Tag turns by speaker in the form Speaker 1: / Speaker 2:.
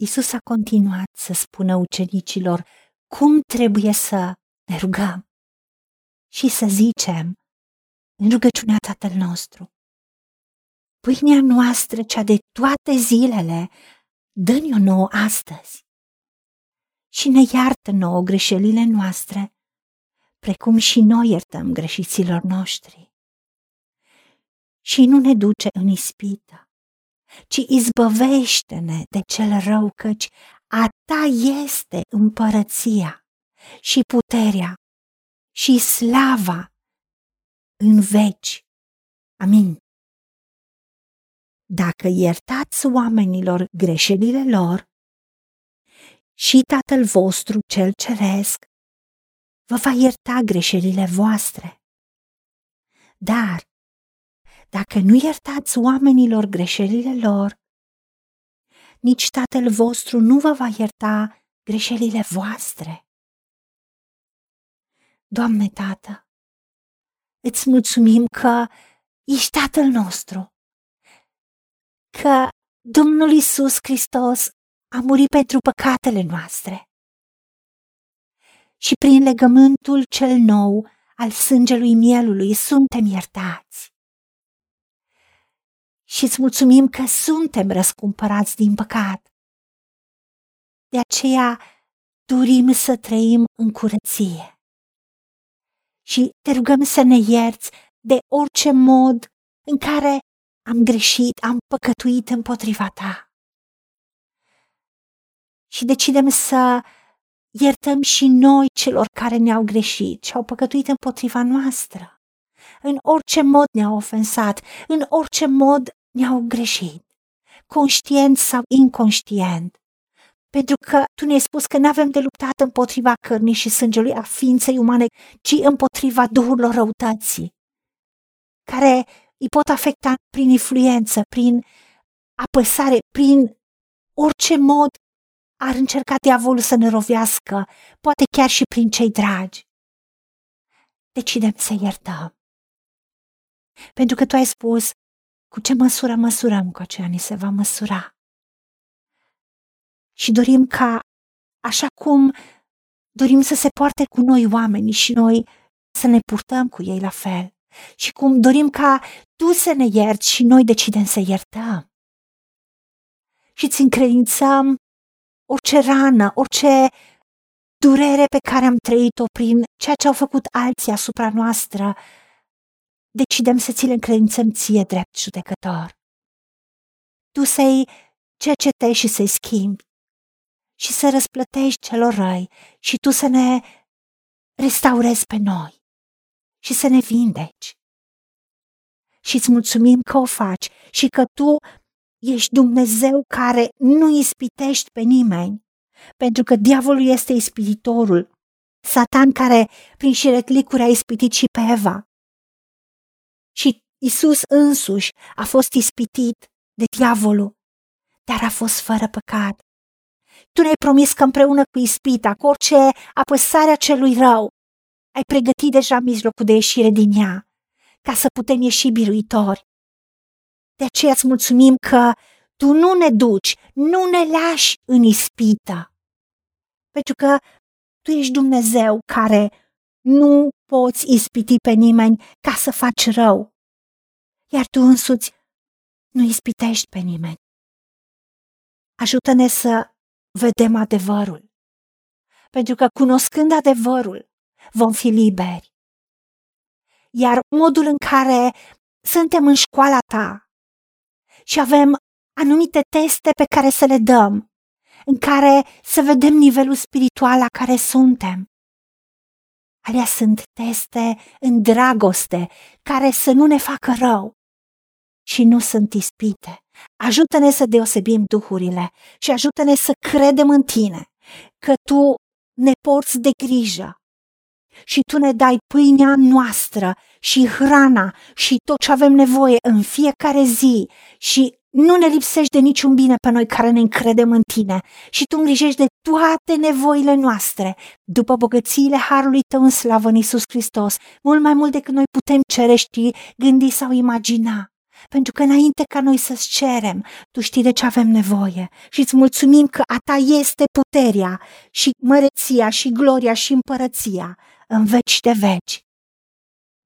Speaker 1: Isus a continuat să spună ucenicilor cum trebuie să ne rugăm și să zicem în rugăciunea Tatăl nostru. Pâinea noastră, cea de toate zilele, dă-ne-o nouă astăzi și ne iartă nouă greșelile noastre, precum și noi iertăm greșiților noștri. Și nu ne duce în ispită, ci izbăvește-ne de cel rău, căci a ta este împărăția și puterea și slava în veci. Amin. Dacă iertați oamenilor greșelile lor, și Tatăl vostru cel ceresc vă va ierta greșelile voastre. Dar, dacă nu iertați oamenilor greșelile lor, nici Tatăl vostru nu vă va ierta greșelile voastre. Doamne Tată, îți mulțumim că ești Tatăl nostru, că Domnul Isus Hristos a murit pentru păcatele noastre. Și prin legământul cel nou al sângelui mielului suntem iertați. Și îți mulțumim că suntem răscumpărați din păcat. De aceea dorim să trăim în curăție. Și te rugăm să ne ierți de orice mod în care am greșit, am păcătuit împotriva ta și decidem să iertăm și noi celor care ne-au greșit și au păcătuit împotriva noastră. În orice mod ne-au ofensat, în orice mod ne-au greșit, conștient sau inconștient. Pentru că tu ne-ai spus că nu avem de luptat împotriva cărnii și sângelui a ființei umane, ci împotriva duhurilor răutății, care îi pot afecta prin influență, prin apăsare, prin orice mod ar încerca diavolul să ne rovească, poate chiar și prin cei dragi. Decidem să iertăm. Pentru că tu ai spus, cu ce măsură măsurăm, cu aceea ni se va măsura. Și dorim ca, așa cum dorim să se poarte cu noi oamenii și noi să ne purtăm cu ei la fel. Și cum dorim ca tu să ne ierți și noi decidem să iertăm. Și îți încredințăm orice rană, orice durere pe care am trăit-o prin ceea ce au făcut alții asupra noastră, decidem să ți le încredințăm ție drept judecător. Tu să-i cercetezi și să-i schimbi și să răsplătești celor răi și tu să ne restaurezi pe noi și să ne vindeci. Și îți mulțumim că o faci și că tu Ești Dumnezeu care nu ispitești pe nimeni, pentru că diavolul este ispititorul, Satan care prin șiretlicuri a ispitit și pe Eva. Și Isus însuși a fost ispitit de diavolul, dar a fost fără păcat. Tu ne-ai promis că împreună cu ispita, cu orice apăsare a celui rău, ai pregătit deja mijlocul de ieșire din ea, ca să putem ieși biruitori. De aceea îți mulțumim că tu nu ne duci, nu ne lași în ispită. Pentru că tu ești Dumnezeu care nu poți ispiti pe nimeni ca să faci rău. Iar tu însuți nu ispitești pe nimeni. Ajută-ne să vedem adevărul. Pentru că cunoscând adevărul, vom fi liberi. Iar modul în care suntem în școala ta, și avem anumite teste pe care să le dăm, în care să vedem nivelul spiritual la care suntem. Alea sunt teste în dragoste, care să nu ne facă rău și nu sunt ispite. Ajută-ne să deosebim duhurile și ajută-ne să credem în tine, că tu ne porți de grijă și tu ne dai pâinea noastră și hrana și tot ce avem nevoie în fiecare zi și nu ne lipsești de niciun bine pe noi care ne încredem în tine și tu îngrijești de toate nevoile noastre, după bogățiile harului tău în slavă în Iisus Hristos, mult mai mult decât noi putem cerești, gândi sau imagina. pentru că înainte ca noi să-ți cerem, tu știi de ce avem nevoie și îți mulțumim că a ta este puterea și măreția și gloria și împărăția în veci de veci.